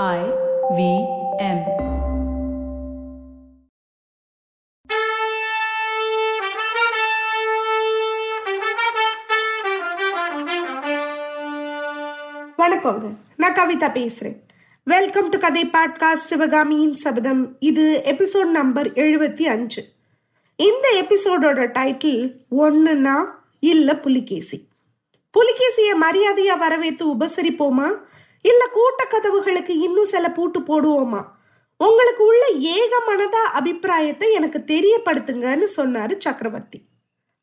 I V M. வணக்கங்க. நான் கவிதா பேசுறேன். வெல்கம் டு கதை பாட்காஸ்ட் சிவகாமியின் சபதம். இது எபிசோட் நம்பர் எழுபத்தி அஞ்சு. இந்த எபிசோடோட டைட்டில் ஒன்றுனா இல்ல புலிகேசி. புலிகேசியை மரியாதையா வரவேற்று உபசரிப்போமா? இல்ல கூட்ட கதவுகளுக்கு இன்னும் சில பூட்டு போடுவோமா? உங்களுக்கு உள்ள ஏக மனதா அபிப்பிராயத்தை எனக்கு தெரியப்படுத்துங்கன்னு சொன்னாரு சக்கரவர்த்தி.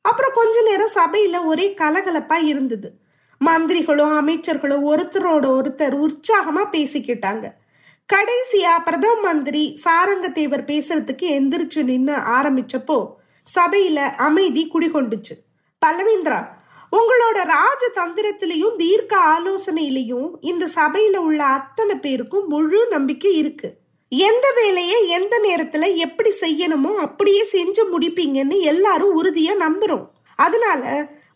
அப்புறம் கொஞ்ச நேரம் சபையில ஒரே கலகலப்பா இருந்தது. மந்திரிகளும் அமைச்சர்களும் ஒருத்தரோட ஒருத்தர் உற்சாகமா பேசிக்கிட்டாங்க. கடைசியா பிரதம மந்திரி சாரங்கத்தேவர் பேசுறதுக்கு எந்திரிச்சு நின்று ஆரம்பிச்சப்போ சபையில அமைதி குடிகொண்டுச்சு. பல்லவேந்திரா உங்களோட ராஜ தந்திரத்திலையும் தீர்க்க ஆலோசனையிலையும் இந்த சபையில உள்ள அத்தனை பேருக்கும் முழு நம்பிக்கை இருக்கு. எந்த வேலையை எந்த நேரத்துல எப்படி செய்யணுமோ அப்படியே செஞ்சு முடிப்பீங்கன்னு எல்லாரும் உறுதியா நம்புறோம். அதனால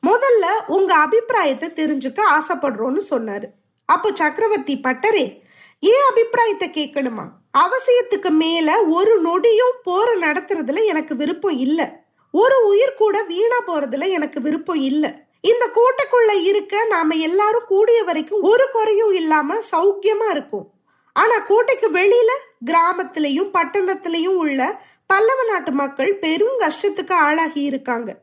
முதல்ல உங்க அபிப்பிராயத்தை தெரிஞ்சுக்க ஆசைப்படுறோம்னு சொன்னாரு. அப்போ சக்கரவர்த்தி பட்டரே ஏன் அபிப்பிராயத்தை கேட்கணுமா? அவசியத்துக்கு மேல ஒரு நொடியும் போற நடத்துறதுல எனக்கு விருப்பம் இல்லை. ஒரு உயிர் கூட வீணா போறதுல எனக்கு விருப்பம் இல்லை. இந்த கோட்டைக்குள்ள இருக்க நாம எல்லாரும் கூடிய வரைக்கும் ஒரு குறையும் இல்லாம சௌக்கியமா இருக்கும். ஆனா கோட்டைக்கு வெளியில கிராமத்திலையும் பட்டணத்திலையும் உள்ள பல்லவ நாட்டு மக்கள் பெரும் கஷ்டத்துக்கு ஆளாகி இருக்காங்க.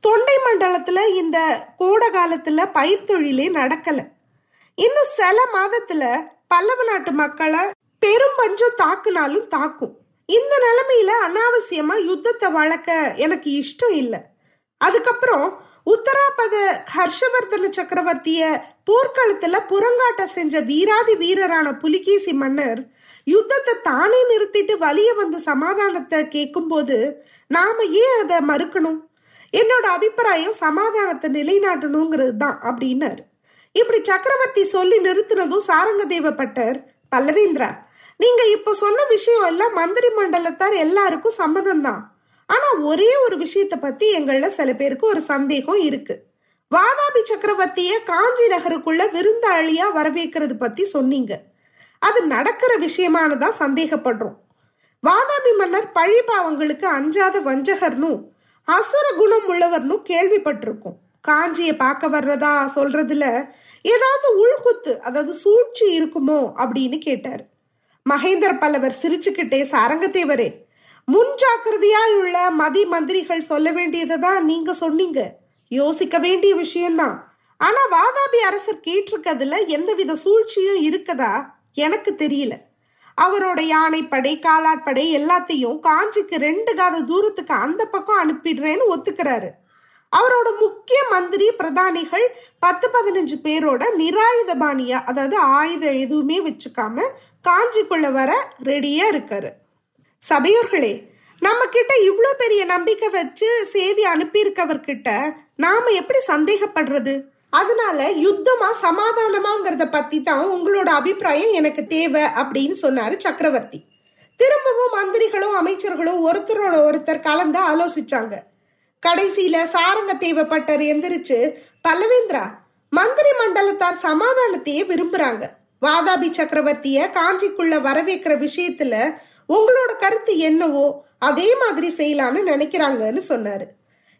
தொண்டை மண்டலத்துல இந்த கோடை காலத்துல பயிர் தொழிலே நடக்கல. இன்னும் சில மாதத்துல பல்லவ நாட்டு மக்களை பெரும் பஞ்சம் தாக்குனாலும் தாக்கும். இந்த நிலைமையில அனாவசியமா யுத்தத்தை வளர்க்க எனக்கு இஷ்டம் இல்லை. அதுக்கப்புறம் உத்தராபத ஹர்ஷவர்தன சக்கரவர்த்திய போர்க்களத்துல புறங்காட்ட செஞ்ச வீராதி வீரரான புலிகேசி மன்னர் யுத்தத்தை தானே நிறுத்திட்டு வலிய வந்த சமாதானத்தை கேட்கும்போது நாம ஏன் அதை மறுக்கணும்? என்னோட அபிப்பிராயம் சமாதானத்தை நிலைநாட்டணுங்கிறது தான் அப்படின்னாரு. இப்படி சக்கரவர்த்தி சொல்லி நிறுத்தினதும் சாரங்க தேவப்பட்டர் பல்லவேந்திரா நீங்க இப்ப சொன்ன விஷயம் எல்லாம் மந்திரி மண்டலத்தார் எல்லாருக்கும் சம்மதம் தான் ஆனா ஒரே ஒரு விஷயத்தை பத்தி எங்களில் சில பேருக்கு ஒரு சந்தேகம் இருக்கு. வாதாபி சக்கரவர்த்திய காஞ்சி நகருக்குள்ள விருந்தாளியா வரவேற்கிறது பத்தி சொன்னீங்க. அது நடக்கிற விஷயமானதான் சந்தேகப்படுறோம். வாதாபி மன்னர் பழி பாவங்களுக்கு அஞ்சாத வஞ்சகர்னும் அசுர குணம் உள்ளவர்னும் கேள்விப்பட்டிருக்கோம். காஞ்சியை பார்க்க வர்றதா சொல்றதுல ஏதாவது உள்குத்து அதாவது சூழ்ச்சி இருக்குமோ அப்படின்னு கேட்டார். மகேந்திர பல்லவர் சிரிச்சுக்கிட்டே சாரங்கத்தேவரே முன் உள்ள மதி மந்திரிகள் சொல்ல வேண்டியதை தான் நீங்க சொன்னீங்க. யோசிக்க வேண்டிய விஷயம்தான். ஆனா வாதாபி அரசர் கேட்டிருக்கிறதுல எந்தவித சூழ்ச்சியும் இருக்கதா? எனக்கு தெரியல. அவரோட யானைப்படை காலாட்படை எல்லாத்தையும் காஞ்சிக்கு ரெண்டு காத தூரத்துக்கு அந்த பக்கம் அனுப்பிடுறேன்னு ஒத்துக்கிறாரு. அவரோட முக்கிய மந்திரி பிரதானிகள் பத்து பதினஞ்சு பேரோட நிராயுத பாணியா அதாவது ஆயுதம் எதுவுமே வச்சுக்காம காஞ்சிக்குள்ள வர ரெடியா இருக்காரு. சபையோர்களே நம்ம கிட்ட இவ்வளோ பெரிய நம்பிக்கை வச்சு செய்தி அனுப்பியிருக்கவர்கிட்ட நாம எப்படி சந்தேகப்படுறது? அதனால யுத்தமா சமாதானமாங்கிறத பத்தி தான் உங்களோட அபிப்பிராயம் எனக்கு தேவை அப்படின்னு சொன்னாரு சக்கரவர்த்தி. திரும்பவும் மந்திரிகளும் அமைச்சர்களும் ஒருத்தரோட ஒருத்தர் கலந்து ஆலோசிச்சாங்க. கடைசியில சாரங்க தேவைப்பட்டர் எந்திரிச்சு பல்லவேந்திரா மந்திரி மண்டலத்தார் சமாதானத்தையே விரும்புறாங்க. வாதாபி சக்கரவர்த்திய காஞ்சிக்குள்ள வரவேற்கிற விஷயத்துல உங்களோட கருத்து என்னவோ அதே மாதிரி செய்யலான்னு நினைக்கிறாங்கன்னு சொன்னாரு.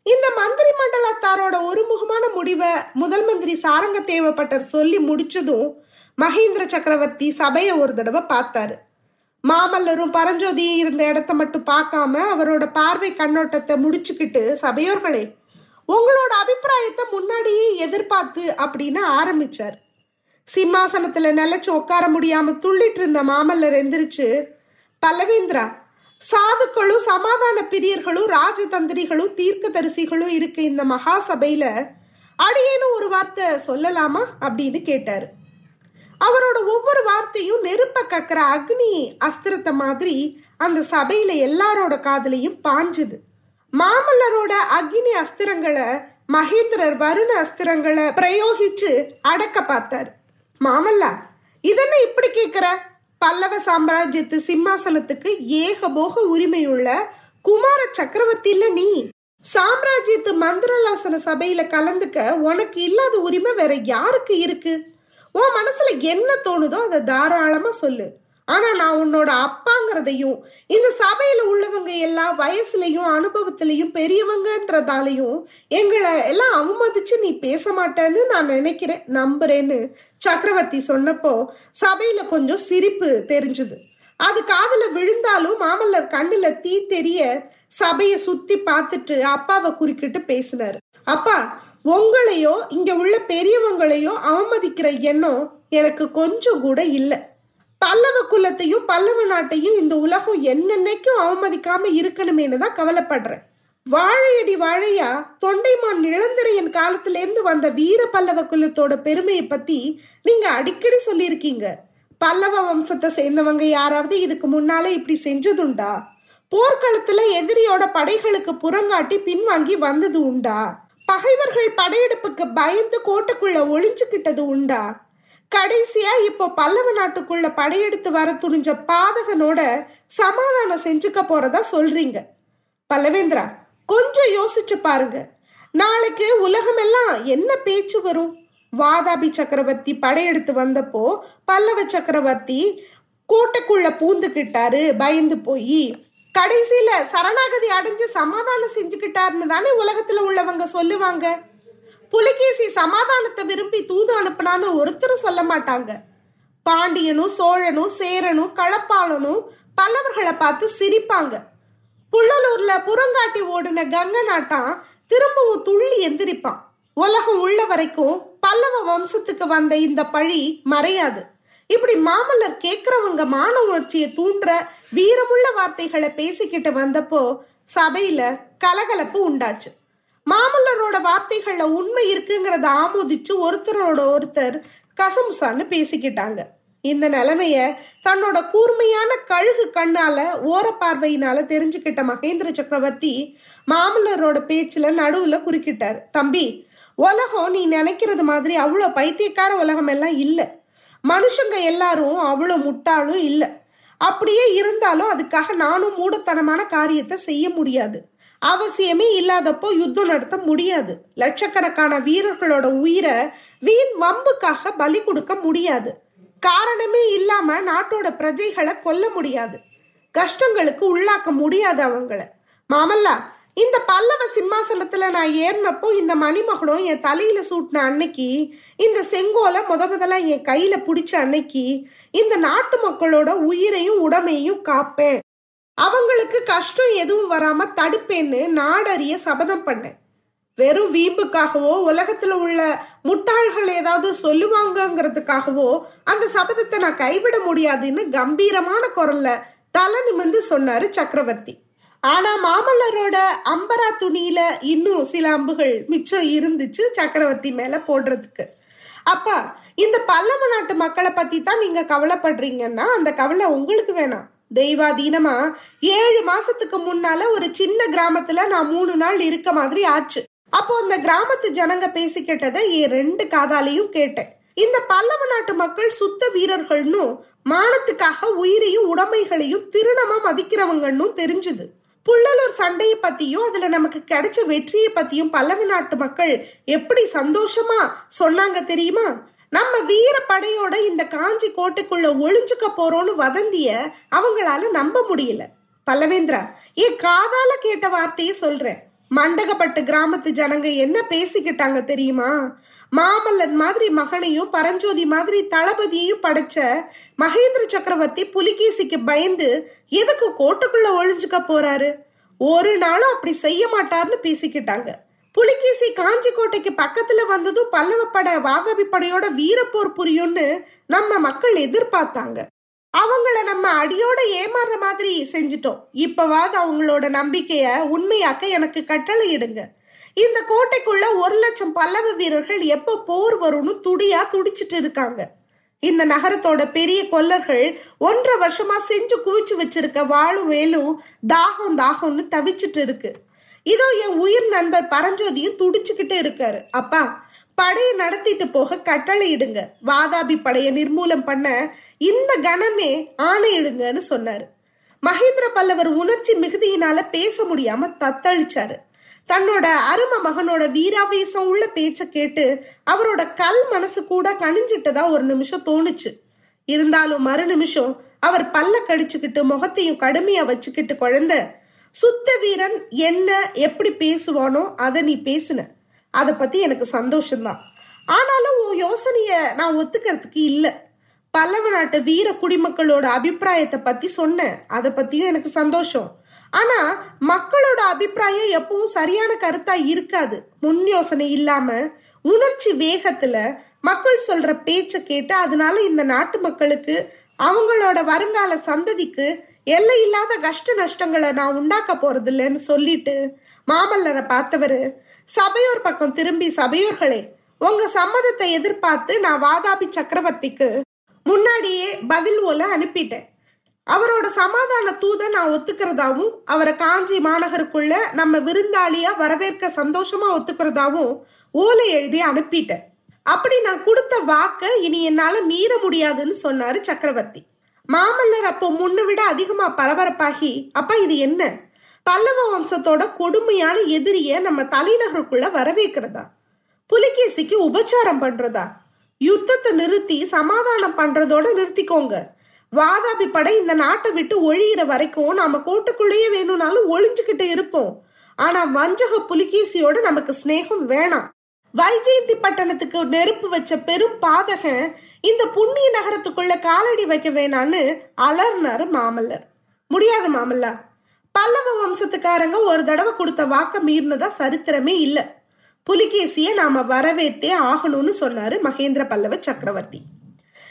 இந்த மந்திரி மண்டலத்தாரோட ஒருமுகமான முடிவை முதல் மந்திரி சாரங்க தேவைப்பட்டர் சொல்லி முடிச்சதும் மகேந்திர சக்கரவர்த்தி சபையை ஒரு தடவை பார்த்தாரு. மாமல்லரும் பரஞ்சோதி இருந்த இடத்த மட்டும் பார்க்காம அவரோட பார்வை கண்ணோட்டத்தை முடிச்சுக்கிட்டு சபையோர்களே உங்களோட அபிப்பிராயத்தை முன்னாடியே எதிர்பார்த்து அப்படின்னு ஆரம்பிச்சார். சிம்மாசனத்துல நிலைச்சு உட்கார முடியாம துள்ளிட்டு இருந்த மாமல்லர் எந்திரிச்சு பல்லவேந்திரா சாதுக்களும் சமாதான பிரியர்களும் ராஜதந்திரிகளும் தீர்க்கதரிசிகளும் இருக்கு இந்த மகா சபையில அடியேனும் ஒரு வார்த்தை சொல்லலாமா அப்படின்னு கேட்டாரு. அவரோட ஒவ்வொரு வார்த்தையும் நெருப்ப கக்கிற அக்னி அஸ்திரத்தை மாதிரி அந்த சபையில எல்லாரோட காதலையும் பாஞ்சுது. மாமல்லரோட அக்னி அஸ்திரங்களை மகேந்திரர் வருண அஸ்திரங்களை பிரயோகிச்சு அடக்க பார்த்தார். மாமல்லா இதென்ன இப்படி கேக்குற? பல்லவ சாம்ராஜ்யத்து சிம்மாசனத்துக்கு ஏகபோக உரிமையுள்ள குமார சக்கரவர்த்தி இல்ல நீ. சாம்ராஜ்யத்து மந்திரலாசன சபையில கலந்துக்க உனக்கு இல்லாத உரிமை வேற யாருக்கு இருக்கு? உன் மனசுல என்ன தோணுதோ அதை தாராளமா சொல்லு. ஆனா நான் உன்னோட அப்பாங்கிறதையும் இந்த சபையில உள்ளவங்க எல்லாம் வயசுலயும் அனுபவத்திலையும் பெரியவங்கன்றதாலையும் எங்களை எல்லாம் அவமதிச்சு நீ பேச மாட்டேன்னு நான் நினைக்கிறேன். நம்புறேன்னு சக்கரவர்த்தி சொன்னப்போ சபையில கொஞ்சம் சிரிப்பு தெரிஞ்சுது. அது காதுல விழுந்தாலும் மாமல்லர் கண்ணுல தீ தெரிய சபைய சுத்தி பார்த்துட்டு அப்பாவை குறுக்கிட்டு பேசினாரு. அப்பா உங்களையோ இங்க உள்ள பெரியவங்களையோ அவமதிக்கிற எண்ணம் எனக்கு கொஞ்சம் கூட இல்லை. பல்லவ குலத்தையும் பல்லவ நாட்டையும் இந்த உலகம் என்னென்னைக்கும் அவமதிக்காம இருக்கணுமேனு தான் கவலைப்படுறேன். வாழையடி வாழையா தொண்டைமான் நிழந்திரையன் காலத்துல இருந்து வந்த வீர பல்லவ குலத்தோட பெருமையை பத்தி நீங்க அடிக்கடி சொல்லியிருக்கீங்க. பல்லவ வம்சத்தை சேர்ந்தவங்க யாராவது இதுக்கு முன்னாலே இப்படி செஞ்சதுண்டா? போர்க்களத்துல எதிரியோட படைகளுக்கு புறங்காட்டி பின்வாங்கி வந்தது உண்டா? பகைவர்கள் படையெடுப்புக்கு பயந்து கோட்டைக்குள்ள ஒளிஞ்சுக்கிட்டது உண்டா? கடைசியா இப்போ பல்லவ நாட்டுக்குள்ள படையெடுத்து வர துணிஞ்ச பாதகனோட சமாதானம் செஞ்சுக்க போறதா சொல்றீங்க. பல்லவேந்திரா கொஞ்சம் யோசிச்சு பாருங்க. நாளைக்கு உலகமெல்லாம் என்ன பேச்சு வரும்? வாதாபி சக்கரவர்த்தி படையெடுத்து வந்தப்போ பல்லவ சக்கரவர்த்தி கோட்டைக்குள்ள பூந்துக்கிட்டாரு பயந்து போய் கடைசியில சரணாகதி அடைஞ்சு சமாதானம் செஞ்சுக்கிட்டாருன்னு தானே உலகத்துல உள்ளவங்க சொல்லுவாங்க? புலிகேசி சமாதானத்தை விரும்பி தூது அனுப்பினான்னு ஒருத்தரும் சொல்ல மாட்டாங்க. பாண்டியனும் சோழனும் சேரனும் களப்பாளனும் பல்லவர்களை பார்த்து சிரிப்பாங்க. புள்ளலூர்ல புறங்காட்டி ஓடின கங்க நாட்டான் திரும்பவும் துள்ளி எந்திரிப்பான். உலகம் உள்ள வரைக்கும் பல்லவ வம்சத்துக்கு வந்த இந்த பழி மறையாது. இப்படி மாமல்லர் கேட்கிறவங்க மான உணர்ச்சியை தூண்டுற வீரமுள்ள வார்த்தைகளை பேசிக்கிட்டு வந்தப்போ சபையில கலகலப்பு உண்டாச்சு. மாமல்லரோட வார்த்தைகள்ல உண்மை இருக்குங்கிறத ஆமோதிச்சு ஒருத்தரோட ஒருத்தர் கசமுசான்னு பேசிக்கிட்டாங்க. இந்த நிலைமைய தன்னோட கூர்மையான கழுகு கண்ணால ஓர பார்வையினால தெரிஞ்சுக்கிட்ட மகேந்திர சக்கரவர்த்தி மாமல்லரோட பேச்சுல நடுவுல குறுக்கிட்டார். தம்பி உலகம் நீ நினைக்கிறது மாதிரி அவ்வளோ பைத்தியக்கார உலகம் எல்லாம் இல்லை. மனுஷங்க எல்லாரும் அவ்வளோ முட்டாளும் இல்லை. அப்படியே இருந்தாலும் அதுக்காக நானும் மூடத்தனமான காரியத்தை செய்ய முடியாது. அவசியமே இல்லாதப்போ யுத்தம் நடத்த முடியாது. லட்சக்கணக்கான வீரர்களோட உயிரை வீண் வம்புக்காக பலி கொடுக்க முடியாது. காரணமே இல்லாம நாட்டோட பிரஜைகளை கொல்ல முடியாது. கஷ்டங்களுக்கு உள்ளாக்க முடியாது அவங்கள. மாமல்லா இந்த பல்லவ சிம்மாசனத்துல நான் ஏறினப்போ இந்த மணிமகனும் என் தலையில சூட்டின அன்னைக்கு இந்த செங்கோலை முத முதல்ல என் கையில பிடிச்ச அன்னைக்கு இந்த நாட்டு மக்களோட உயிரையும் உடமையும் காப்பேன். அவங்களுக்கு கஷ்டம் எதுவும் வராம தடுப்பேன்னு நாடறிய சபதம் பண்ணேன். வெறும் வீம்புக்காகவோ உலகத்துல உள்ள முட்டாள்கள் ஏதாவது சொல்லுவாங்கங்கிறதுக்காகவோ அந்த சபதத்தை நான் கைவிட முடியாதுன்னு கம்பீரமான குரல்ல தலை நிமிந்து சொன்னாரு சக்கரவர்த்தி. ஆனா மாமல்லரோட அம்பரா துணியில இன்னும் சில அம்புகள் மிச்சம் இருந்துச்சு சக்கரவர்த்தி மேல போடுறதுக்கு. அப்பா இந்த பல்லவ நாட்டு மக்களை பத்தி தான் நீங்க கவலைப்படுறீங்கன்னா அந்த கவலை உங்களுக்கு வேணாம். தெய்வாதீனமா? ஏழு மாசத்துக்கு முன்னால ஒரு சின்ன கிராமத்துல நான் மூணு நாள் இருக்க மாதிரி ஆச்சு. அப்போ அந்த கிராமத்து ஜனங்க பேசிக்கிட்டதை என் ரெண்டு காதாலையும் கேட்டேன். இந்த பல்லவ நாட்டு மக்கள் சுத்த வீரர்கள்னு மானத்துக்காக உயிரையும் உடைமைகளையும் திருணமா மதிக்கிறவங்கன்னு தெரிஞ்சுது. புள்ளலூர் சண்டையை பத்தியும் அதுல நமக்கு கிடைச்ச வெற்றியை பத்தியும் பல்லவ நாட்டு மக்கள் எப்படி சந்தோஷமா சொன்னாங்க தெரியுமா? நம்ம வீர படையோட இந்த காஞ்சி கோட்டைக்குள்ள ஒளிஞ்சுக்க போறோம்னு வதந்திய அவங்களால நம்ப முடியல. பல்லவேந்திரா என் காதால கேட்ட வார்த்தையை சொல்றேன். மண்டகப்பட்டு கிராமத்து ஜனங்க என்ன பேசிக்கிட்டாங்க தெரியுமா? மாமல்லன் மாதிரி மகனையும் பரஞ்சோதி மாதிரி தளபதியையும் படைச்ச மகேந்திர சக்கரவர்த்தி புலிகேசிக்கு பயந்து எதுக்கு கோட்டைக்குள்ள ஒழிஞ்சுக்க போறாரு? ஒரு நாளும் அப்படி செய்ய மாட்டார்னு பேசிக்கிட்டாங்க. புலிகேசி காஞ்சிக்கோட்டைக்கு பக்கத்துல வந்ததும் பல்லவ பட வாதாபி படையோட வீரப்போர் புரியும்னு நம்ம மக்கள் எதிர்பார்த்தாங்க. அவங்கள நம்ம அடியோட ஏமாறுற மாதிரி செஞ்சிட்டோம். இப்பவாது அவங்களோட நம்பிக்கைய உண்மையாக்க எனக்கு கட்டளை இடுங்க இந்த கோட்டைக்குள்ள ஒரு லட்சம் பல்லவ வீரர்கள் எப்ப போர் வரும்னு துடியா துடிச்சிட்டு இருக்காங்க. இந்த நகரத்தோட பெரிய கொல்லர்கள் ஒன்றரை வருஷமா செஞ்சு குவிச்சு வச்சிருக்க வாழும் வேலும் தாகம் தாகம்னு தவிச்சிட்டு இருக்கு. இதோ என் உயிர் நண்பர் பரஞ்சோதியும் துடிச்சுக்கிட்டு இருக்காரு. அப்பா படையை நடத்திட்டு போக கட்டளையிடுங்க வாதாபி படையை நிர்மூலம் பண்ண இந்த கணமே ஆணையிடுங்கன்னு சொன்னாரு. மகேந்திர பல்லவர் உணர்ச்சி மிகுதியினால பேச முடியாம தத்தளிச்சாரு. தன்னோட அரும மகனோட வீராவேசம் உள்ள பேச்ச கேட்டு அவரோட கல் மனசு கூட கணிஞ்சிட்டதா ஒரு நிமிஷம் தோணுச்சு. இருந்தாலும் மறு நிமிஷம் அவர் பல்ல கடிச்சுக்கிட்டு முகத்தையும் கடுமையா வச்சுக்கிட்டு குழந்தை சுத்த வீரன் என்ன எப்படி பேசுவானோ அதை நீ பேசுன. அதை பத்தி எனக்கு சந்தோஷம்தான். ஆனாலும் உன் யோசனைய நான் ஒத்துக்கிறதுக்கு இல்லை. பல்லவ நாட்டு வீர குடிமக்களோட அபிப்பிராயத்தை பத்தி சொன்னேன். அதை பத்தியும் எனக்கு சந்தோஷம். ஆனா மக்களோட அபிப்பிராயம் எப்பவும் சரியான கருத்தா இருக்காது. முன் யோசனை இல்லாம உணர்ச்சி வேகத்துல மக்கள் சொல்ற பேச்சை கேட்டு அதனால இந்த நாட்டு மக்களுக்கு அவங்களோட வருங்கால சந்ததிக்கு எல்லை இல்லாத கஷ்ட நஷ்டங்களை நான் உண்டாக்க போறது இல்லைன்னு சொல்லிட்டு மாமல்லரை பார்த்தவரு சபையோர் பக்கம் திரும்பி சபையோர்களே உங்க சம்மதத்தை எதிர்பார்த்து நான் வாதாபி சக்கரவர்த்திக்கு முன்னாடியே பதில் ஓல அனுப்பிட்டேன். அவரோட சமாதான தூதை நான் ஒத்துக்கிறதாவும் அவரை காஞ்சி மாநகருக்குள்ள நம்ம விருந்தாளியா வரவேற்க சந்தோஷமா ஒத்துக்கிறதாவும் ஓலை எழுதி அனுப்பிட்டேன். அப்படி நான் கொடுத்த வாக்க இனி என்னால மீற முடியாதுன்னு சொன்னாரு சக்கரவர்த்தி. மாமல்லர் அப்போ முன்ன விட அதிகமா பரபரப்பாகி அப்பா இது என்ன? பல்லவ வம்சத்தோட கொடுமையான எதிரிய நம்ம தலைநகருக்குள்ள வரவேற்கிறதா? புலிகேசிக்கு உபச்சாரம் பண்றதா? யுத்தத்தை நிறுத்தி சமாதானம் பண்றதோட நிறுத்திக்கோங்க. வாதாபி படை இந்த நாட்டை விட்டு ஒழியிற வரைக்கும் நாம கோட்டுக்குள்ளேயே வேணும்னாலும் ஒளிஞ்சுக்கிட்டு இருப்போம். ஆனா வஞ்சக புலிகேசியோட நமக்கு சிநேகம் வேணாம். வைஜெயந்தி பட்டணத்துக்கு நெருப்பு வச்ச பெரும் பாதகன் இந்த புண்ணிய நகரத்துக்குள்ள காலடி வைக்க வேணான்னு அலர்னாரு மாமல்லர். முடியாது மாமல்லா. பல்லவ வம்சத்துக்காரங்க ஒரு தடவை கொடுத்த வாக்க மீறினதா சரித்திரமே இல்ல. புலிகேசிய நாம வரவேத்தே ஆகணும்னு சொன்னாரு மகேந்திர பல்லவ சக்கரவர்த்தி.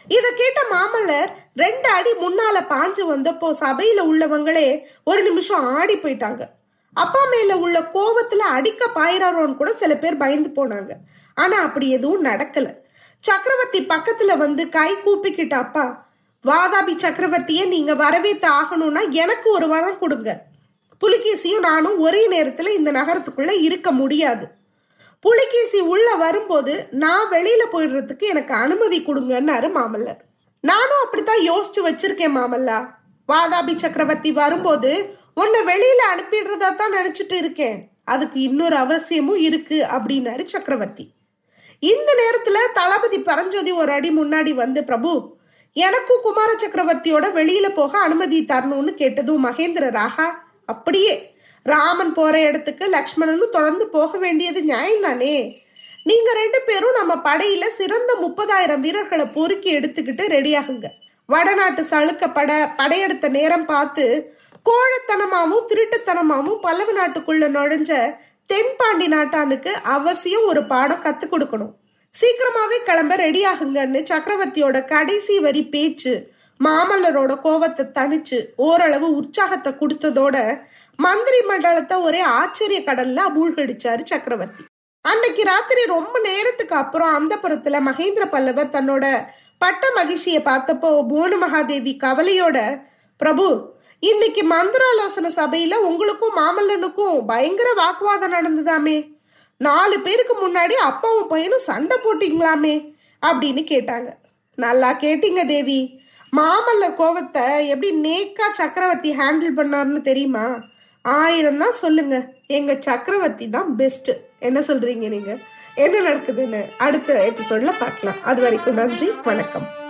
இத கேட்ட மாமல்லர் ரெண்டு அடி முன்னால பாஞ்சு வந்தப்போ சபையில உள்ளவங்களே ஒரு நிமிஷம் ஆடி போயிட்டாங்க. அப்பா மேல உள்ள கோவத்துல அடிக்க பாயிறாரோன்னு கூட சில பேர் பயந்து போனாங்க. ஆனா அப்படி எதுவும் நடக்கல. சக்கரவர்த்தி பக்கத்துல வந்து கை கூப்பிக்கிட்ட அப்பா வாதாபி சக்கரவர்த்திய நீங்க வரவேத்து ஆகணும்னா எனக்கு ஒரு வரம் கொடுங்க. புலிகேசியும் நானும் ஒரே நேரத்துல இந்த நகரத்துக்குள்ள இருக்க முடியாது. புலிகேசி உள்ள வரும்போது நான் வெளியில போயிடுறதுக்கு எனக்கு அனுமதி கொடுங்கன்னாரு மாமல்லர். நானும் அப்படித்தான் யோசிச்சு வச்சிருக்கேன் மாமல்லா. வாதாபி சக்கரவர்த்தி வரும்போது உன்னை வெளியில அனுப்பிடுறதா தான் நினைச்சிட்டு இருக்கேன். அதுக்கு இன்னொரு அவசியமும் இருக்கு அப்படின்னாரு சக்கரவர்த்தி. இந்த நேரத்துல தளபதி பரஞ்சோதி ஒரு அடி முன்னாடி வந்து பிரபு எனக்கும் குமார சக்கரவர்த்தியோட வெளியில போக அனுமதி தரணும்னு கேட்டதும் மகேந்திர ராகா அப்படியே ராமன் போற இடத்துக்கு லக்ஷ்மணனும் தொடர்ந்து போக வேண்டியது நியாயம் தானே நீங்க ரெண்டு பேரும் நம்ம படையில சிறந்த முப்பதாயிரம் வீரர்களை பொறுக்கி எடுத்துக்கிட்டு ரெடியாகுங்க. வடநாட்டு சளுக்க பட படையெடுத்த நேரம் பார்த்து கோழத்தனமாவும் திருட்டுத்தனமாவும் பல்லவ நாட்டுக்குள்ள நுழைஞ்ச தென்பாண்டி நாட்டானுக்கு அவசியம் ஒரு பாடம் கத்து கொடுக்கணும். சீக்கிரமாவே கிளம்ப ரெடி ஆகுங்கன்னு சக்கரவர்த்தியோட கடைசி வரி பேச்சு மாமல்லரோட கோவத்தை தணிச்சு ஓரளவு உற்சாகத்தை கொடுத்ததோட மந்திரி மண்டலத்தை ஒரே ஆச்சரிய கடல்ல மூழ்கடிச்சாரு சக்கரவர்த்தி. அன்னைக்கு ராத்திரி ரொம்ப நேரத்துக்கு அப்புறம் அந்த புறத்துல மகேந்திர பல்லவர் தன்னோட பட்ட மகிழ்ச்சியை பார்த்தப்போ புவன மகாதேவி கவலையோட பிரபு இன்னைக்கு மந்திராலோசன சபையில உங்களுக்கும் மாமல்லனுக்கும் பயங்கர வாக்குவாதம் நடந்ததாமே. நாலு பேருக்கு முன்னாடி அப்பாவும் பையனும் சண்டை போட்டிங்களாமே அப்படின்னு கேட்டாங்க. நல்லா கேட்டீங்க தேவி. மாமல்லர் கோவத்தை எப்படி நேக்கா சக்கரவர்த்தி ஹேண்டில் பண்ணாருன்னு தெரியுமா? ஆயிரம் தான் சொல்லுங்க. எங்க சக்கரவர்த்தி தான் பெஸ்ட். என்ன சொல்றீங்க நீங்க? என்ன நடக்குதுன்னு அடுத்த எபிசோட்ல பார்க்கலாம். அது வரைக்கும் நன்றி வணக்கம்.